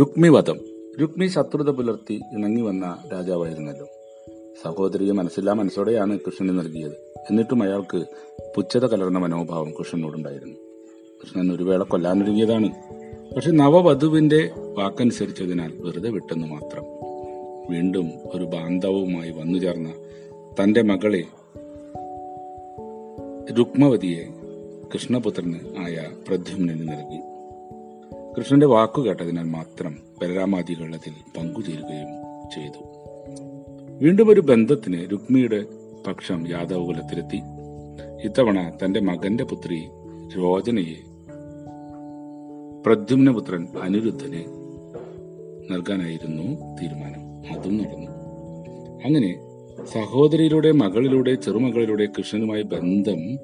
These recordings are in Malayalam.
രുക്മിവധം. രുക്മി ശത്രുത പുലർത്തി ഇണങ്ങി വന്ന രാജാവായിരുന്നല്ലോ. സഹോദരിയെ മനസ്സില്ലാ മനസ്സോടെയാണ് കൃഷ്ണന് നൽകിയത്. എന്നിട്ടും അയാൾക്ക് പുച്ഛത കലർന്ന മനോഭാവം കൃഷ്ണനോടുണ്ടായിരുന്നു. കൃഷ്ണൻ ഒരു വേള കൊല്ലാനൊരുങ്ങിയതാണ്. പക്ഷെ നവവധുവിന്റെ വാക്കനുസരിച്ചതിനാൽ വെറുതെ വിട്ടെന്ന് മാത്രം. വീണ്ടും ഒരു ബാന്ധവുമായി വന്നു ചേർന്ന തന്റെ മകളെ രുക്മവതിയെ കൃഷ്ണപുത്രന് ആയ പ്രദ്യുമ്നന് നൽകി. കൃഷ്ണന്റെ വാക്കു കേട്ടതിനാൽ മാത്രം ബലരാമാദികൾ അതിൽ പങ്കുചേരുകയും ചെയ്തു. വീണ്ടും ഒരു ബന്ധത്തിന് രുക്മിയുടെ പക്ഷം യാദവ് കുലത്തിലെത്തി ഇത്തവണ തന്റെ മകന്റെ പുത്രി രോചനയെ പ്രദ്യുമ്നപുത്രൻ അനിരുദ്ധന് നൽകാനായിരുന്നു തീരുമാനം. അതും നടന്നു. അങ്ങനെ സഹോദരിയിലൂടെ മകളിലൂടെ ചെറുമകളിലൂടെ കൃഷ്ണനുമായി ബന്ധം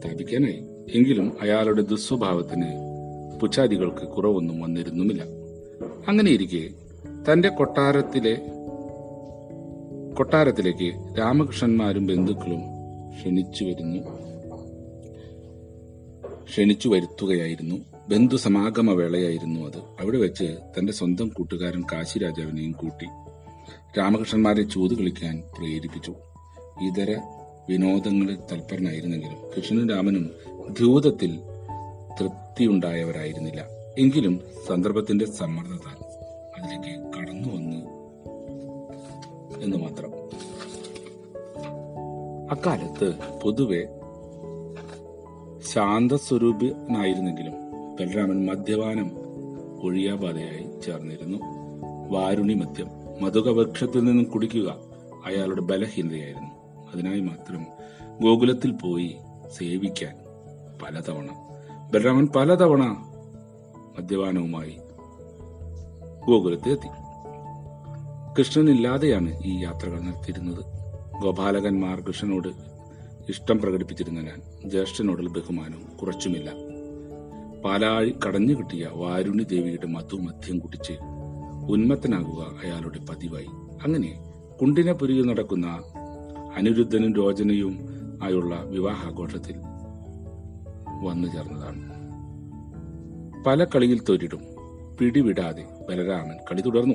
സ്ഥാപിക്കാനായി. എങ്കിലും അയാളുടെ ദുസ്വഭാവത്തിന് പുച്ഛാദികൾക്ക് കുറവൊന്നും വന്നിരുന്നുമില്ല. അങ്ങനെയിരിക്കെ തന്റെ കൊട്ടാരത്തിലെ കൊട്ടാരത്തിലേക്ക് രാമകൃഷ്ണന്മാരും ബന്ധുക്കളും ക്ഷണിച്ചു വരുന്നു. ക്ഷണിച്ചു വരുത്തുകയായിരുന്നു. ബന്ധു സമാഗമ വേളയായിരുന്നു അത്. അവിടെ വെച്ച് തന്റെ സ്വന്തം കൂട്ടുകാരൻ കാശിരാജാവിനെയും കൂട്ടി രാമകൃഷ്ണന്മാരെ ചൂത് കളിക്കാൻ പ്രേരിപ്പിച്ചു. ഇതര വിനോദങ്ങളിൽ തൽപരനായിരുന്നെങ്കിലും കൃഷ്ണനും രാമനും ദ്യൂതത്തിൽ തൃപ്തിയുണ്ടായവരായിരുന്നില്ല എങ്കിലും സന്ദർഭത്തിന്റെ സമ്മർദ്ദത്താൽ അതിലേക്ക് കടന്നു വന്നു എന്ന് മാത്രം. അക്കാലത്ത് പൊതുവെ ശാന്തസ്വരൂപനായിരുന്നെങ്കിലും ബലരാമൻ മദ്യപാനം ഒഴിയാബാധയായി ചേർന്നിരുന്നു. വാരുണി മദ്യം മധുകവൃക്ഷത്തിൽ നിന്നും കുടിക്കുക അയാളുടെ ബലഹീനതയായിരുന്നു. അതിനായി മാത്രം ഗോകുലത്തിൽ പോയി സേവിക്കാൻ പലതവണ ബലരാമൻ പലതവണ മദ്യപാനവുമായി ഗോകുലത്തെ എത്തി കൃഷ്ണനില്ലാതെയാണ് ഈ യാത്രകൾ നടത്തിയിരുന്നത്. ഗോപാലകന്മാർ കൃഷ്ണനോട് ഇഷ്ടം പ്രകടിപ്പിച്ചിരുന്ന ഞാൻ ജ്യേഷ്ഠനോടുള്ള ബഹുമാനവും കുറച്ചുമില്ല. പാലാഴി കടഞ്ഞു കിട്ടിയ വാരുണി ദേവിയുടെ മധു മദ്യം കുടിച്ച് ഉന്മത്തനാകുക അയാളുടെ പതിവായി. അങ്ങനെ കുണ്ടിനപുരിയിൽ നടക്കുന്ന അനിരുദ്ധനും രോചനയും ആയുള്ള വിവാഹാഘോഷത്തിൽ വന്നു ചേർന്നതാണ്. പല കളിയിൽ തൊരിടും പിടിവിടാതെ ബലരാമൻ കളി തുടർന്നു.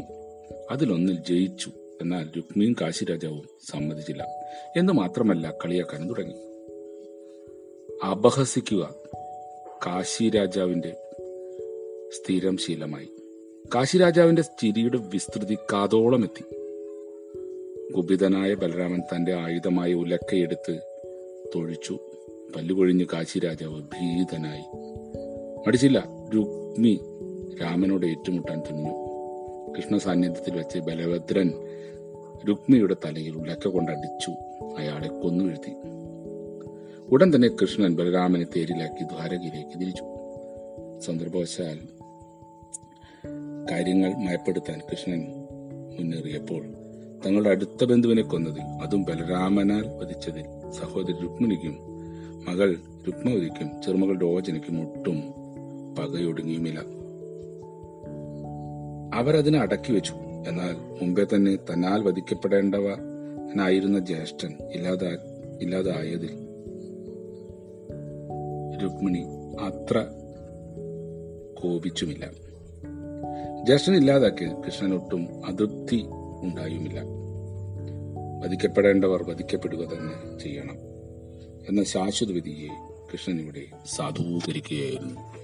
അതിലൊന്നിൽ ജയിച്ചു. എന്നാൽ രുക്മിയും കാശിരാജാവും സമ്മതിച്ചില്ല. എന്ന് മാത്രമല്ല കളിയാക്കാനും തുടങ്ങി. അപഹസിക്കുക കാശിരാജാവിന്റെ സ്ഥിരം ശീലമായി. കാശിരാജാവിന്റെ ചിരിയുടെ വിസ്തൃതി കാതോളം എത്തി കുപിതനായ ബലരാമൻ തന്റെ ആയുധമായ ഉലക്കയെടുത്ത് തൊഴിച്ചു. പല്ലുകൊഴിഞ്ഞ് കാശിരാജാവ് ഭീതനായി. മടിച്ചില്ല രുക്മി രാമനോട് ഏറ്റുമുട്ടാൻ തുനിഞ്ഞു കൃഷ്ണ സാന്നിധ്യത്തിൽ വെച്ച് ബലഭദ്രൻ രുക്മിയുടെ തലയിൽ ഉലക്ക കൊണ്ടടിച്ചു അയാളെ കൊന്നു വീഴ്ത്തി ഉടൻ തന്നെ കൃഷ്ണൻ ബലരാമനെ തേരിലാക്കി ദ്വാരകയിലേക്ക് തിരിച്ചു. സന്ദർഭവശാൽ കാര്യങ്ങൾ മയപ്പെടുത്താൻ കൃഷ്ണൻ മുന്നേറിയപ്പോൾ തങ്ങളുടെ അടുത്ത ബന്ധുവിനെ കൊന്നതിൽ അതും ബലരാമനാൽ വധിച്ചതിൽ സഹോദരി രുക്മിണിക്കും മകൾ രുക്മവതിക്കും ചെറുമകൾ രോചനയ്ക്കും ഒട്ടും പകയൊടുങ്ങിയുമില്ല. അവരതിനെ അടക്കി വെച്ചു. എന്നാൽ മുമ്പേ തന്നെ തന്നാൽ വധിക്കപ്പെടേണ്ടവനായിരുന്ന ജ്യേഷ്ഠൻ ഇല്ലാതാ ഇല്ലാതായതിൽ രുക്മിണി അത്ര കോപിച്ചുമില്ല. ജ്യേഷ്ഠൻ ഇല്ലാതാക്കി കൃഷ്ണനൊട്ടും അതൃപ്തി ഉണ്ടായുമില്ല. വധിക്കപ്പെടേണ്ടവർ വധിക്കപ്പെടുക തന്നെ ചെയ്യണം. എന്ന ശാശ്വത വിധിയെ കൃഷ്ണൻ ഇവിടെ സാധൂകരിക്കുകയായിരുന്നു.